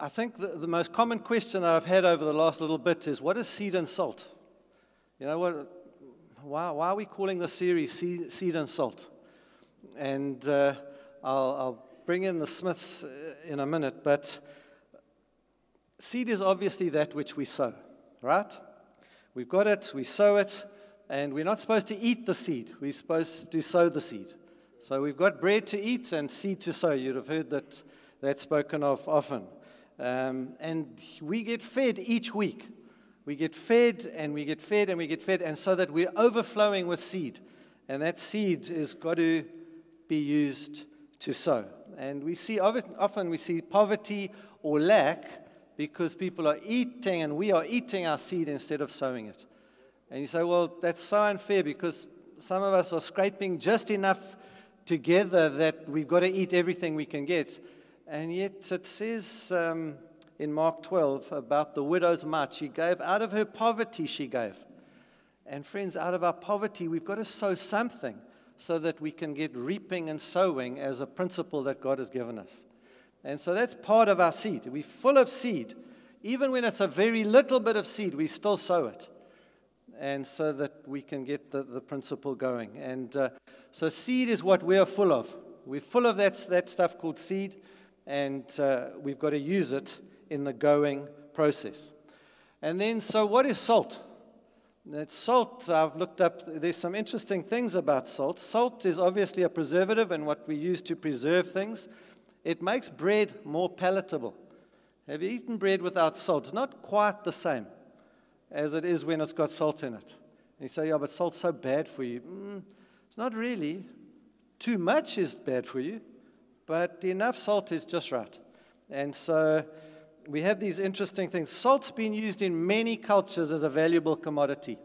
I think the, the most common question that I've had over the last little bit is what is seed and salt? You know, what, why, why are we calling the series seed, seed and salt? And uh, I'll, I'll bring in the Smiths uh, in a minute, but seed is obviously that which we sow, right? We've got it, we sow it, and we're not supposed to eat the seed. We're supposed to sow the seed. So we've got bread to eat and seed to sow. You'd have heard that that's spoken of often. Um, and we get fed each week. We get fed and we get fed and we get fed, and so that we're overflowing with seed. And that seed is got to be used to sow. And we see often we see poverty or lack because people are eating and we are eating our seed instead of sowing it. And you say, well, that's so unfair because some of us are scraping just enough together that we've got to eat everything we can get. And yet it says um, in Mark 12 about the widow's mite. She gave out of her poverty, she gave. And friends, out of our poverty, we've got to sow something so that we can get reaping and sowing as a principle that God has given us. And so that's part of our seed. We're full of seed. Even when it's a very little bit of seed, we still sow it. And so that we can get the, the principle going. And uh, so, seed is what we are full of. We're full of that, that stuff called seed and uh, we've got to use it in the going process. And then, so what is salt? That salt, I've looked up, there's some interesting things about salt. Salt is obviously a preservative and what we use to preserve things. It makes bread more palatable. Have you eaten bread without salt? It's not quite the same as it is when it's got salt in it. And you say, yeah, but salt's so bad for you. Mm, it's not really. Too much is bad for you but enough salt is just right. And so we have these interesting things. Salt's been used in many cultures as a valuable commodity.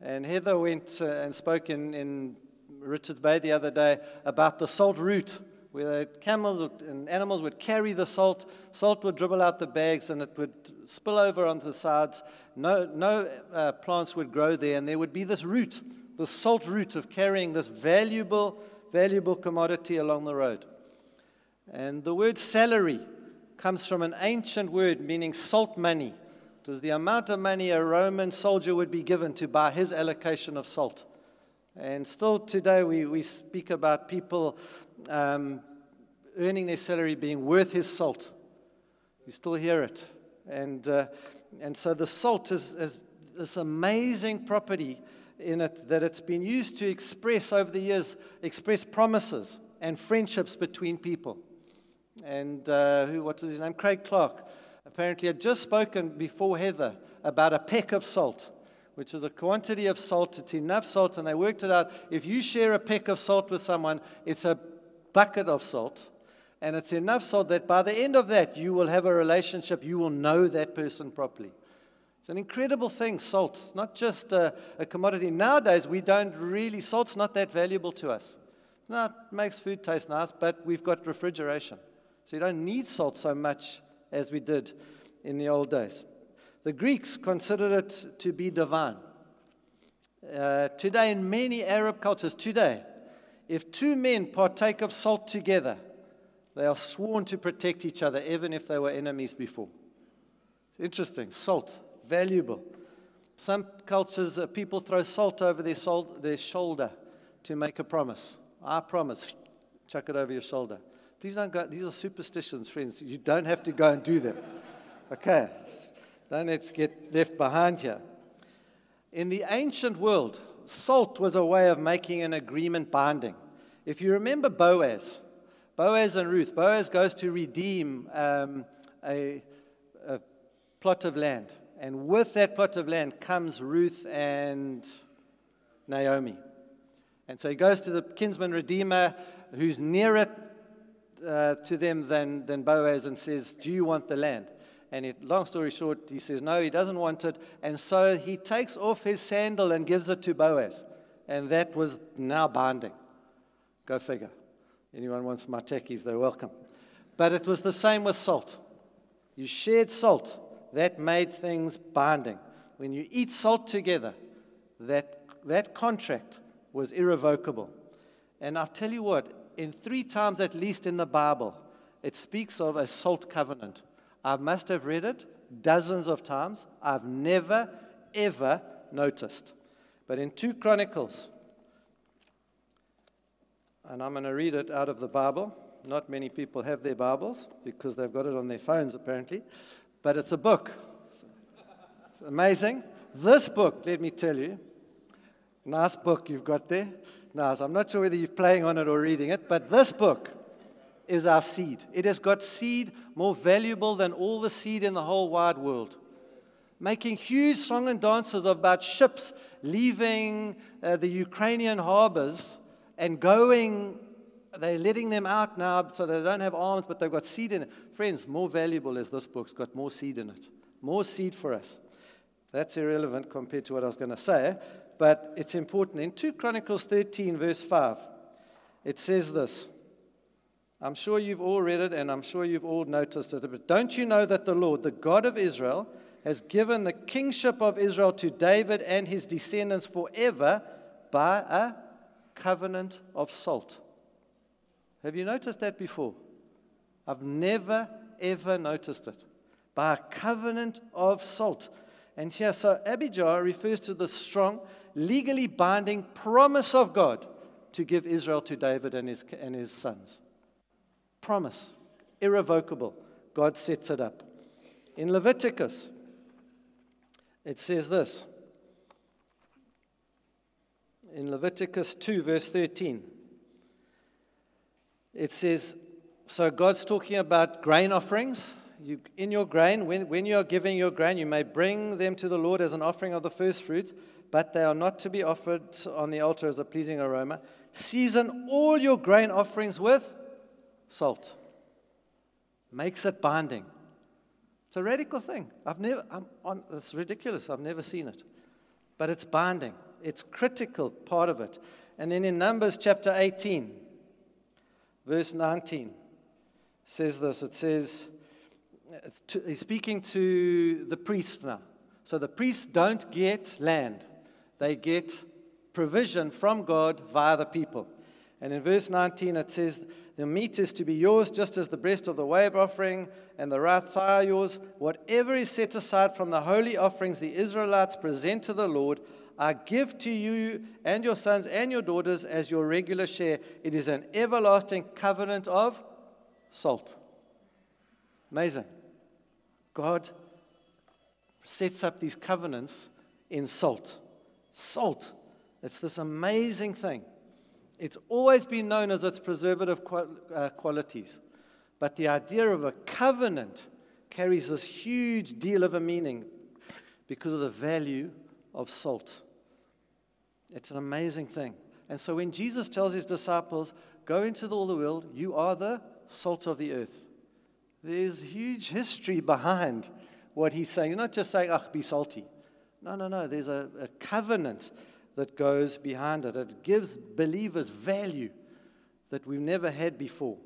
And Heather went uh, and spoke in, in Richards Bay the other day about the salt route, where camels and animals would carry the salt. Salt would dribble out the bags and it would spill over onto the sides. No, no uh, plants would grow there, and there would be this route, the salt route of carrying this valuable, valuable commodity along the road. And the word salary comes from an ancient word meaning salt money. It was the amount of money a Roman soldier would be given to buy his allocation of salt. And still today, we, we speak about people um, earning their salary being worth his salt. You still hear it. And, uh, and so the salt is, is this amazing property in it that it's been used to express over the years, express promises and friendships between people and uh, who, what was his name? Craig Clark, apparently had just spoken before Heather about a peck of salt, which is a quantity of salt. It's enough salt, and they worked it out. If you share a peck of salt with someone, it's a bucket of salt. And it's enough salt that by the end of that, you will have a relationship. You will know that person properly. It's an incredible thing, salt. It's not just a, a commodity. Nowadays, we don't really, salt's not that valuable to us. It makes food taste nice, but we've got refrigeration. So you don't need salt so much as we did in the old days. The Greeks considered it to be divine. Uh, today, in many Arab cultures, today, if two men partake of salt together, they are sworn to protect each other, even if they were enemies before. It's interesting. Salt, valuable. Some cultures, uh, people throw salt over their, salt, their shoulder to make a promise. I promise. Chuck it over your shoulder. Please don't go. These are superstitions, friends. You don't have to go and do them. Okay. Don't let's get left behind here. In the ancient world, salt was a way of making an agreement binding. If you remember Boaz, Boaz and Ruth, Boaz goes to redeem um, a, a plot of land. And with that plot of land comes Ruth and Naomi. And so he goes to the kinsman redeemer who's near it uh, to them than, than Boaz and says, Do you want the land? And it, long story short, he says, No, he doesn't want it. And so he takes off his sandal and gives it to Boaz. And that was now binding. Go figure. Anyone wants my techies, they're welcome. But it was the same with salt. You shared salt, that made things binding. When you eat salt together, that, that contract was irrevocable. And I'll tell you what, in three times at least in the Bible, it speaks of a salt covenant. I must have read it dozens of times. I've never, ever noticed. But in 2 Chronicles, and I'm going to read it out of the Bible. Not many people have their Bibles because they've got it on their phones, apparently. But it's a book. It's amazing. This book, let me tell you, nice book you've got there. Nice. I'm not sure whether you're playing on it or reading it, but this book is our seed. It has got seed more valuable than all the seed in the whole wide world. Making huge song and dances about ships leaving uh, the Ukrainian harbors and going, they're letting them out now so they don't have arms, but they've got seed in it. Friends, more valuable is this book's got more seed in it. More seed for us. That's irrelevant compared to what I was going to say, but it's important. In 2 Chronicles 13, verse 5, it says this. I'm sure you've all read it and I'm sure you've all noticed it, but don't you know that the Lord, the God of Israel, has given the kingship of Israel to David and his descendants forever by a covenant of salt. Have you noticed that before? I've never, ever noticed it. By a covenant of salt. And here, so Abijah refers to the strong, legally binding promise of God to give Israel to David and his, and his sons. Promise, irrevocable. God sets it up. In Leviticus, it says this in Leviticus 2, verse 13. It says, So God's talking about grain offerings. You, in your grain, when, when you are giving your grain, you may bring them to the Lord as an offering of the first fruits, but they are not to be offered on the altar as a pleasing aroma. Season all your grain offerings with salt. Makes it binding. It's a radical thing. I've never, I'm on, it's ridiculous. I've never seen it. But it's binding. It's critical part of it. And then in Numbers chapter 18, verse 19, says this. It says, he's speaking to the priests now. So the priests don't get land, they get provision from God via the people. And in verse 19, it says, The meat is to be yours, just as the breast of the wave offering and the right thigh yours. Whatever is set aside from the holy offerings the Israelites present to the Lord, I give to you and your sons and your daughters as your regular share. It is an everlasting covenant of salt. Amazing. God sets up these covenants in salt. Salt. It's this amazing thing. It's always been known as its preservative uh, qualities. But the idea of a covenant carries this huge deal of a meaning because of the value of salt. It's an amazing thing. And so when Jesus tells his disciples, Go into all the world, you are the salt of the earth, there's huge history behind what he's saying. He's not just saying, Oh, be salty. No, no, no. There's a, a covenant that goes behind it. It gives believers value that we've never had before.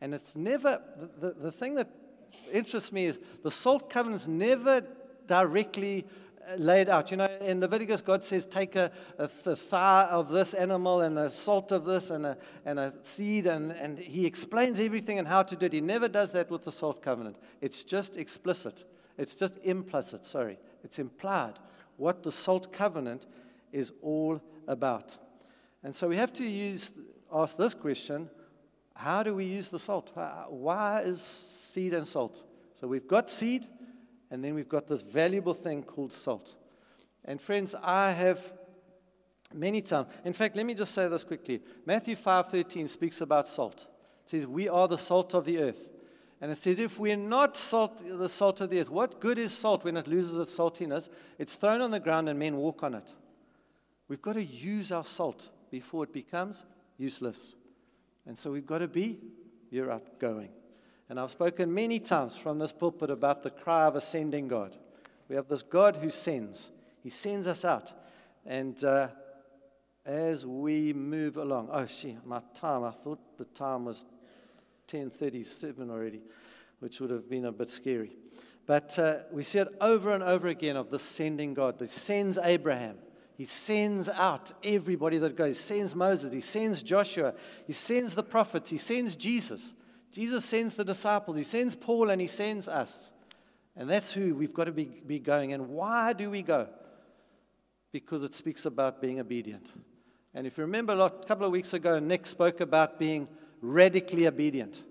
And it's never, the, the, the thing that interests me is the salt covenant's never directly laid out. You know, in Leviticus, God says, take a, a, thigh of this animal and a salt of this and a, and a seed, and, and He explains everything and how to do it. He never does that with the salt covenant. It's just explicit, it's just implicit, sorry. It's implied what the salt covenant is all about. And so we have to use, ask this question how do we use the salt? Why is seed and salt? So we've got seed, and then we've got this valuable thing called salt. And friends, I have many times, in fact, let me just say this quickly. Matthew 5:13 speaks about salt. It says, We are the salt of the earth. And it says, if we're not salt, the salt of the earth, what good is salt when it loses its saltiness? It's thrown on the ground and men walk on it. We've got to use our salt before it becomes useless. And so we've got to be, you're outgoing. And I've spoken many times from this pulpit about the cry of a sending God. We have this God who sends, He sends us out. And uh, as we move along, oh, gee, my time, I thought the time was 10.37 already, which would have been a bit scary. But uh, we see it over and over again of the sending God. He sends Abraham. He sends out everybody that goes. He sends Moses. He sends Joshua. He sends the prophets. He sends Jesus. Jesus sends the disciples, he sends Paul, and he sends us. And that's who we've got to be, be going. And why do we go? Because it speaks about being obedient. And if you remember a couple of weeks ago, Nick spoke about being radically obedient.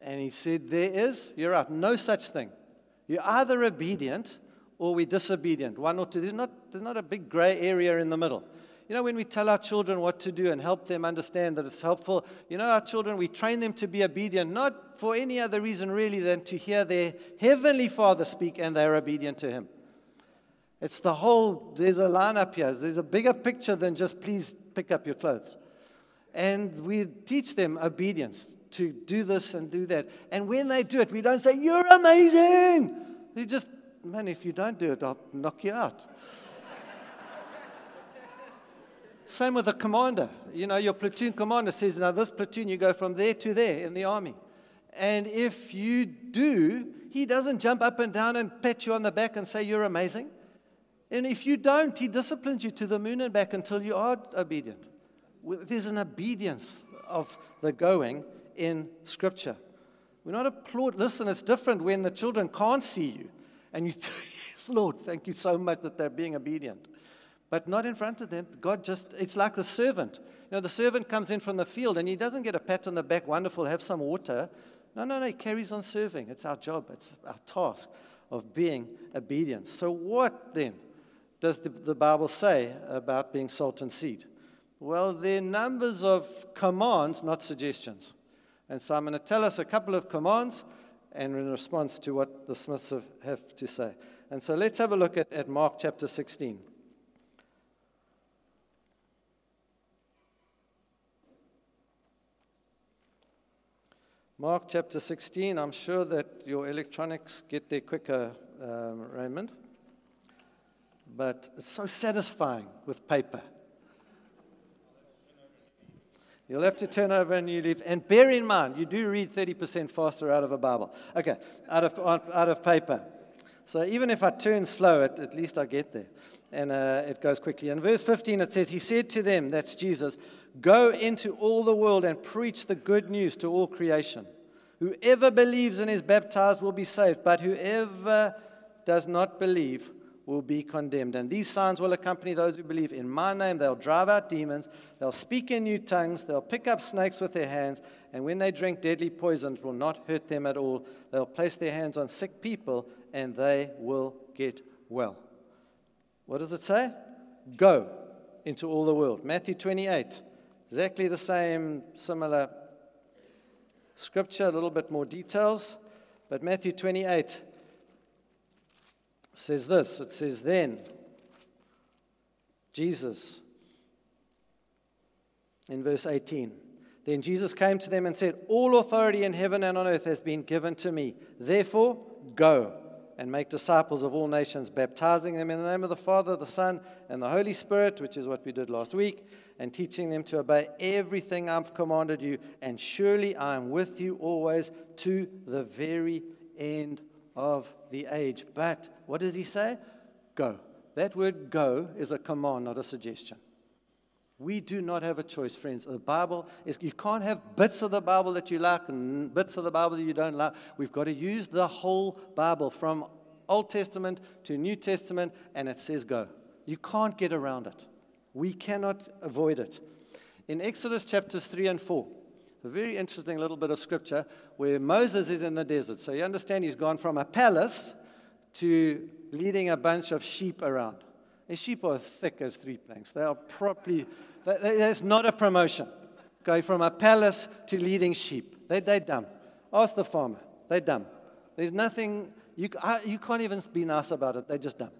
And he said, There is, you're right, no such thing. You're either obedient or we're disobedient. One or two. There's not, there's not a big gray area in the middle. You know, when we tell our children what to do and help them understand that it's helpful, you know, our children, we train them to be obedient, not for any other reason really than to hear their heavenly Father speak and they're obedient to Him. It's the whole, there's a line up here. There's a bigger picture than just please pick up your clothes. And we teach them obedience to do this and do that. And when they do it, we don't say, You're amazing. They just, man, if you don't do it, I'll knock you out. Same with the commander. You know, your platoon commander says, Now, this platoon, you go from there to there in the army. And if you do, he doesn't jump up and down and pat you on the back and say, You're amazing. And if you don't, he disciplines you to the moon and back until you are obedient. There's an obedience of the going in Scripture. We're not applaud. Listen, it's different when the children can't see you and you, yes, Lord, thank you so much that they're being obedient. But not in front of them. God just, it's like the servant. You know, the servant comes in from the field and he doesn't get a pat on the back, wonderful, have some water. No, no, no, he carries on serving. It's our job, it's our task of being obedient. So, what then? does the, the Bible say about being salt and seed? Well, they're numbers of commands, not suggestions. And so I'm going to tell us a couple of commands and in response to what the Smiths have, have to say. And so let's have a look at, at Mark chapter 16. Mark chapter 16, I'm sure that your electronics get there quicker, um, Raymond but it's so satisfying with paper. You'll have to turn over a new leaf. And bear in mind, you do read 30% faster out of a Bible. Okay, out of, out of paper. So even if I turn slow, at, at least I get there. And uh, it goes quickly. In verse 15, it says, He said to them, that's Jesus, Go into all the world and preach the good news to all creation. Whoever believes and is baptized will be saved, but whoever does not believe will be condemned. And these signs will accompany those who believe in my name. They'll drive out demons, they'll speak in new tongues, they'll pick up snakes with their hands, and when they drink deadly poison, it will not hurt them at all. They'll place their hands on sick people, and they will get well. What does it say? Go into all the world. Matthew 28, exactly the same, similar scripture, a little bit more details. But Matthew 28, says this it says, Then Jesus, in verse 18, then Jesus came to them and said, All authority in heaven and on earth has been given to me. Therefore, go and make disciples of all nations, baptizing them in the name of the Father, the Son, and the Holy Spirit, which is what we did last week, and teaching them to obey everything I've commanded you. And surely I am with you always to the very end of the age. But what does he say? Go. That word go is a command, not a suggestion. We do not have a choice, friends. The Bible is, you can't have bits of the Bible that you like and bits of the Bible that you don't like. We've got to use the whole Bible from Old Testament to New Testament, and it says go. You can't get around it. We cannot avoid it. In Exodus chapters 3 and 4, a very interesting little bit of scripture where Moses is in the desert. So you understand he's gone from a palace to leading a bunch of sheep around. The sheep are thick as three planks. They are properly, that's not a promotion. Going from a palace to leading sheep. They, they're dumb. Ask the farmer. They're dumb. There's nothing, you, you can't even be nice about it. They're just dumb.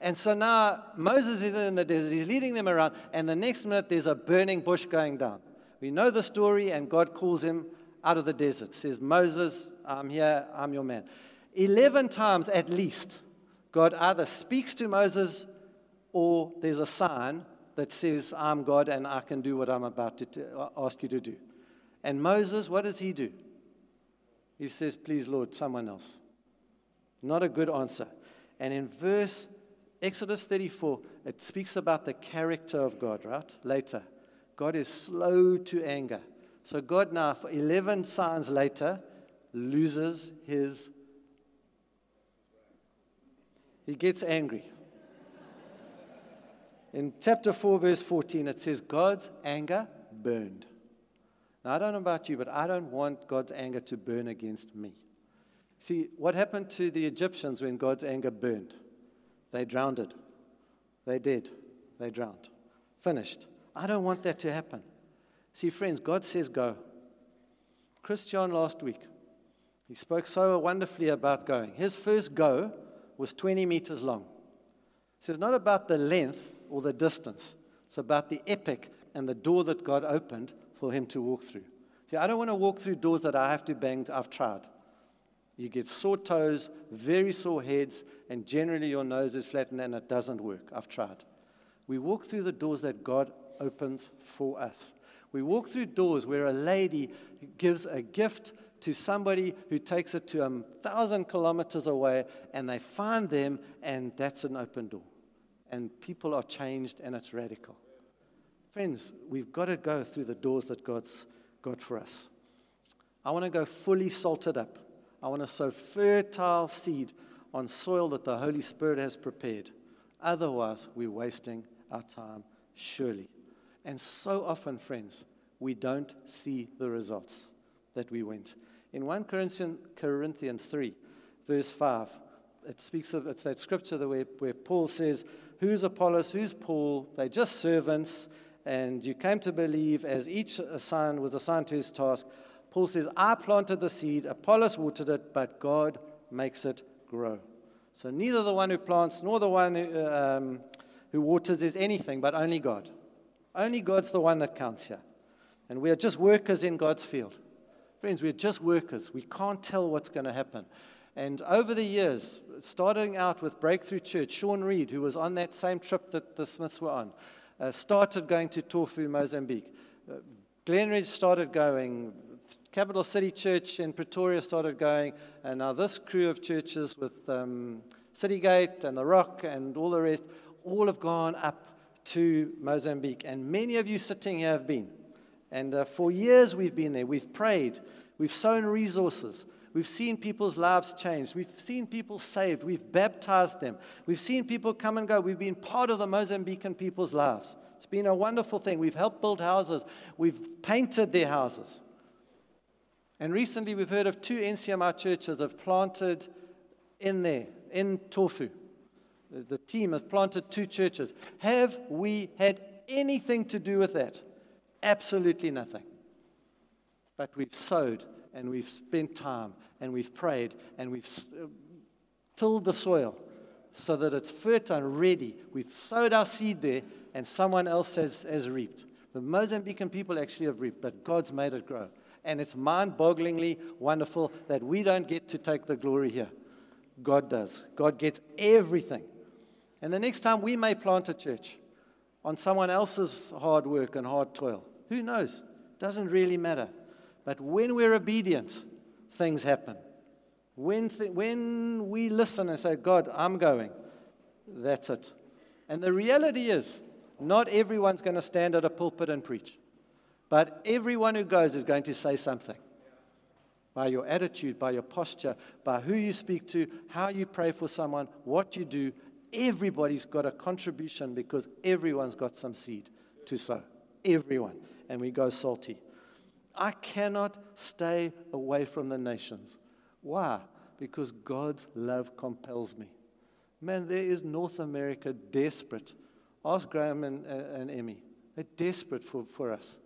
And so now Moses is in the desert. He's leading them around. And the next minute, there's a burning bush going down. We know the story, and God calls him out of the desert. Says, Moses, I'm here, I'm your man. 11 times at least, God either speaks to Moses or there's a sign that says, I'm God and I can do what I'm about to t- ask you to do. And Moses, what does he do? He says, Please, Lord, someone else. Not a good answer. And in verse Exodus 34, it speaks about the character of God, right? Later. God is slow to anger. So God now, for 11 signs later, loses his He gets angry. In chapter 4, verse 14, it says, God's anger burned. Now, I don't know about you, but I don't want God's anger to burn against me. See, what happened to the Egyptians when God's anger burned? They drowned. It. They did. They drowned. Finished. I don't want that to happen. See, friends, God says go. Chris John last week, he spoke so wonderfully about going. His first go was 20 meters long. So it's not about the length or the distance, it's about the epic and the door that God opened for him to walk through. See, I don't want to walk through doors that I have to bang. I've tried. You get sore toes, very sore heads, and generally your nose is flattened and it doesn't work. I've tried. We walk through the doors that God opens for us. We walk through doors where a lady gives a gift to somebody who takes it to a thousand kilometers away, and they find them, and that's an open door. And people are changed, and it's radical. Friends, we've got to go through the doors that God's got for us. I want to go fully salted up. I want to sow fertile seed on soil that the Holy Spirit has prepared. Otherwise, we're wasting our time, surely. And so often, friends, we don't see the results that we went. In 1 Corinthians 3, verse 5, it speaks of it's that scripture where, where Paul says, Who's Apollos? Who's Paul? They're just servants, and you came to believe as each assigned was assigned to his task. Paul says, I planted the seed, Apollos watered it, but God makes it grow. So neither the one who plants nor the one who, um, who waters is anything, but only God. Only God's the one that counts here. And we are just workers in God's field. Friends, we're just workers. We can't tell what's going to happen. And over the years, starting out with Breakthrough Church, Sean Reed, who was on that same trip that the Smiths were on, uh, started going to Tofo, Mozambique. Uh, Glenridge started going. Capital City Church in Pretoria started going. And now this crew of churches with um, Citygate and The Rock and all the rest, all have gone up to Mozambique. And many of you sitting here have been. And uh, for years we've been there. We've prayed. We've sown resources. We've seen people's lives change. We've seen people saved. We've baptized them. We've seen people come and go. We've been part of the Mozambican people's lives. It's been a wonderful thing. We've helped build houses. We've painted their houses. And recently we've heard of two NCMI churches have planted in there, in Tofo. The team has planted two churches. Have we had anything to do with that? Absolutely nothing. But we've sowed and we've spent time and we've prayed and we've uh, tilled the soil so that it's fertile and ready. We've sowed our seed there and someone else has, has reaped. The Mozambican people actually have reaped, but God's made it grow. And it's mind bogglingly wonderful that we don't get to take the glory here. God does. God gets everything. And the next time we may plant a church on someone else's hard work and hard toil. Who knows? Doesn't really matter. But when we're obedient, things happen. When, th- when we listen and say, God, I'm going, that's it. And the reality is, not everyone's going to stand at a pulpit and preach. But everyone who goes is going to say something. By your attitude, by your posture, by who you speak to, how you pray for someone, what you do, everybody's got a contribution because everyone's got some seed to sow. Everyone. And we go salty. I cannot stay away from the nations. Why? Because God's love compels me. Man, there is North America desperate. Ask Graham and, uh, and Emmy. They're desperate for, for us.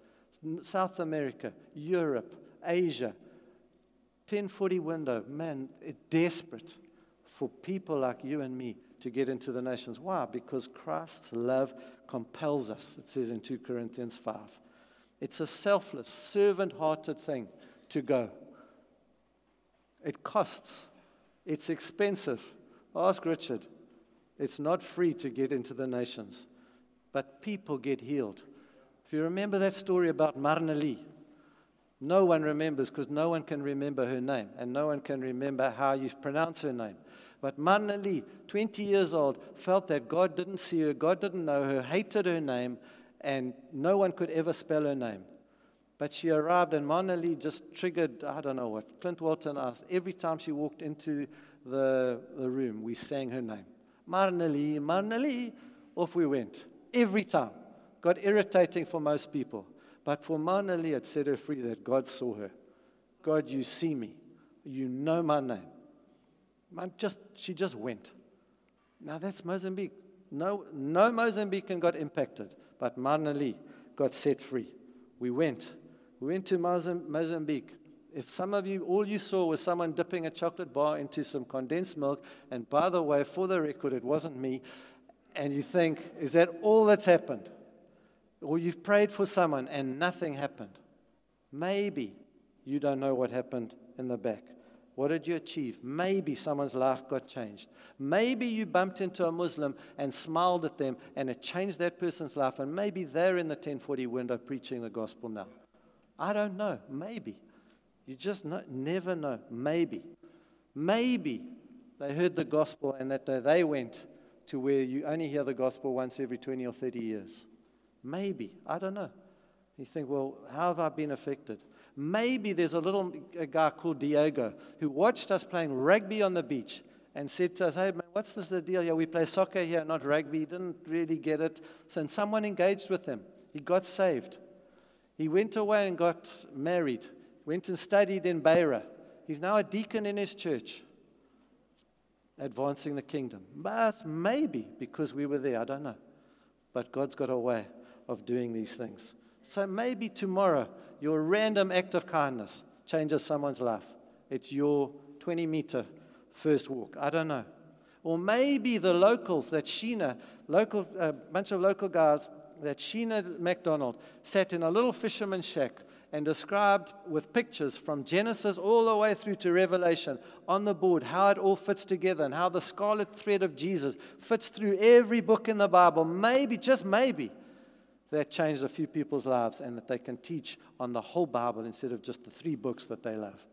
South America, Europe, Asia, 1040 window, man, desperate for people like you and me to get into the nations. Why? Because Christ's love compels us, it says in 2 Corinthians 5. It's a selfless, servant hearted thing to go. It costs, it's expensive. Ask Richard. It's not free to get into the nations, but people get healed. If you remember that story about Marnalee, no one remembers because no one can remember her name, and no one can remember how you pronounce her name. But Marnalee, 20 years old, felt that God didn't see her, God didn't know her, hated her name, and no one could ever spell her name. But she arrived, and Marnalee just triggered, I don't know what. Clint Walton asked, every time she walked into the, the room, we sang her name Marnali, Marnali, off we went. Every time. Got irritating for most people. But for Marnali, it set her free that God saw her. God, you see me. You know my name. Just, she just went. Now that's Mozambique. No, no Mozambican got impacted, but Marnali got set free. We went. We went to Mozambique. If some of you, all you saw was someone dipping a chocolate bar into some condensed milk, and by the way, for the record, it wasn't me, and you think, is that all that's happened? Or you've prayed for someone and nothing happened. Maybe you don't know what happened in the back. What did you achieve? Maybe someone's life got changed. Maybe you bumped into a Muslim and smiled at them and it changed that person's life. And maybe they're in the 1040 window preaching the gospel now. I don't know. Maybe. You just know, never know. Maybe. Maybe they heard the gospel and that they went to where you only hear the gospel once every 20 or 30 years. Maybe. I don't know. You think, well, how have I been affected? Maybe there's a little guy called Diego who watched us playing rugby on the beach and said to us, Hey, man, what's this the deal here? We play soccer here, not rugby. He didn't really get it. So someone engaged with him. He got saved. He went away and got married, went and studied in Beira. He's now a deacon in his church, advancing the kingdom. But maybe because we were there, I don't know. But God's got a way of doing these things. So maybe tomorrow, your random act of kindness changes someone's life. It's your 20 meter first walk. I don't know. Or maybe the locals that Sheena, local, a bunch of local guys that Sheena McDonald sat in a little fisherman's shack and described with pictures from Genesis all the way through to Revelation on the board how it all fits together and how the scarlet thread of Jesus fits through every book in the Bible. Maybe, just maybe, that changed a few people's lives and that they can teach on the whole Bible instead of just the three books that they love.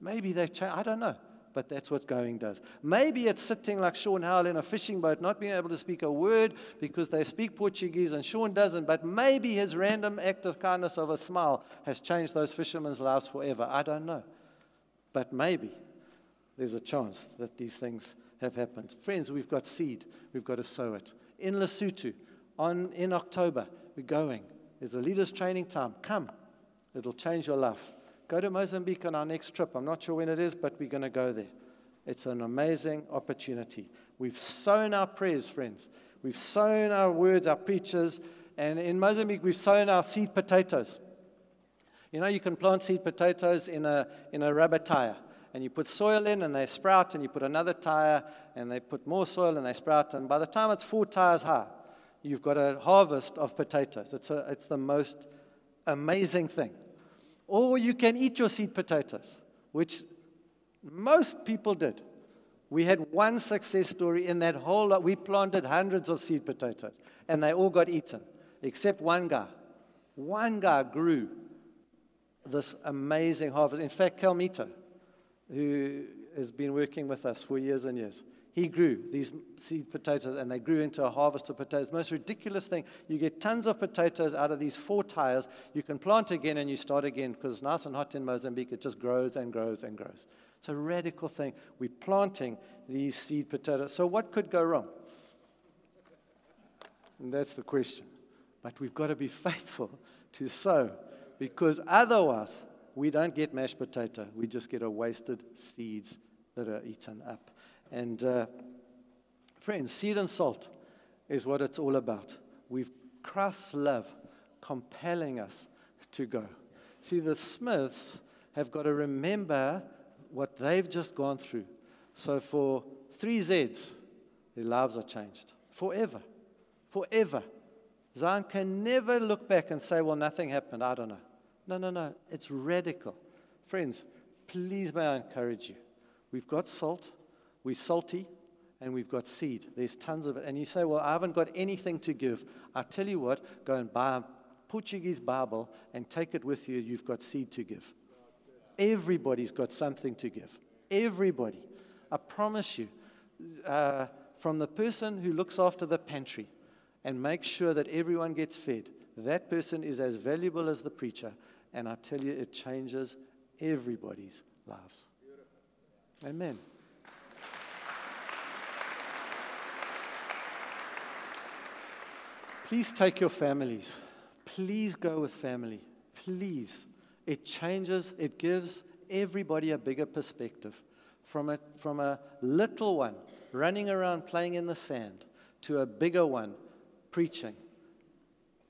Maybe they've changed, I don't know, but that's what going does. Maybe it's sitting like Sean Howell in a fishing boat, not being able to speak a word because they speak Portuguese and Sean doesn't, but maybe his random act of kindness of a smile has changed those fishermen's lives forever. I don't know. But maybe there's a chance that these things have happened. Friends, we've got seed, we've got to sow it. In Lesotho, on, in October, we're going. There's a leaders training time. Come. It'll change your life. Go to Mozambique on our next trip. I'm not sure when it is, but we're going to go there. It's an amazing opportunity. We've sown our prayers, friends. We've sown our words, our preachers. And in Mozambique, we've sown our seed potatoes. You know, you can plant seed potatoes in a, in a rubber tire. And you put soil in and they sprout, and you put another tire and they put more soil and they sprout. And by the time it's four tires high, you've got a harvest of potatoes. It's, a, it's the most amazing thing. Or you can eat your seed potatoes, which most people did. We had one success story in that whole lot. We planted hundreds of seed potatoes, and they all got eaten, except one guy. One guy grew this amazing harvest. In fact, Calmito, who has been working with us for years and years, he grew these seed potatoes and they grew into a harvest of potatoes. Most ridiculous thing. You get tons of potatoes out of these four tires. You can plant again and you start again because it's nice and hot in Mozambique. It just grows and grows and grows. It's a radical thing. We're planting these seed potatoes. So, what could go wrong? And that's the question. But we've got to be faithful to sow because otherwise, we don't get mashed potato. We just get a wasted seeds that are eaten up. And uh, friends, seed and salt is what it's all about. We've Christ's love compelling us to go. See, the Smiths have got to remember what they've just gone through. So for three Zs, their lives are changed forever. Forever. Zion can never look back and say, well, nothing happened. I don't know. No, no, no. It's radical. Friends, please may I encourage you. We've got salt, we're salty and we've got seed. There's tons of it. And you say, Well, I haven't got anything to give. I tell you what, go and buy a Portuguese Bible and take it with you. You've got seed to give. Everybody's got something to give. Everybody. I promise you. Uh, from the person who looks after the pantry and makes sure that everyone gets fed, that person is as valuable as the preacher. And I tell you, it changes everybody's lives. Amen. Please take your families. Please go with family. Please. It changes, it gives everybody a bigger perspective. From a, from a little one running around playing in the sand to a bigger one preaching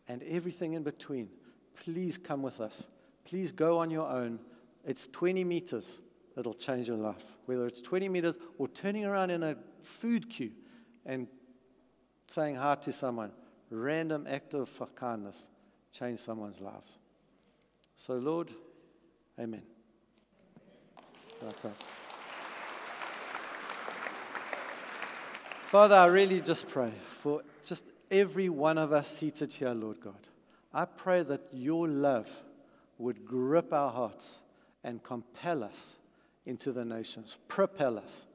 and everything in between. Please come with us. Please go on your own. It's 20 meters that'll change your life. Whether it's 20 meters or turning around in a food queue and saying hi to someone, random act of kindness, change someone's lives. So, Lord, amen. Father, I really just pray for just every one of us seated here, Lord God. I pray that your love would grip our hearts and compel us into the nations, propel us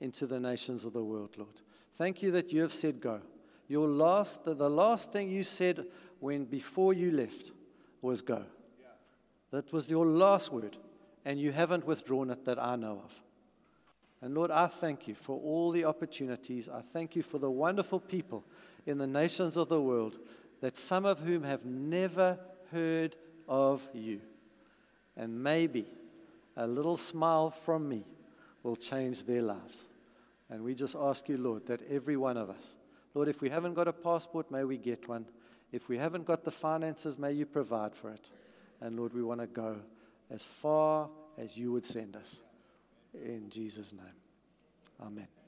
into the nations of the world, Lord. Thank you that you have said go. Your last, the, the last thing you said when before you left was go. That was your last word, and you haven't withdrawn it that I know of. And Lord, I thank you for all the opportunities. I thank you for the wonderful people in the nations of the world that some of whom have never heard of you. And maybe a little smile from me will change their lives. And we just ask you, Lord, that every one of us, Lord, if we haven't got a passport, may we get one. If we haven't got the finances, may you provide for it. And Lord, we want to go as far as you would send us. In Jesus' name. Amen.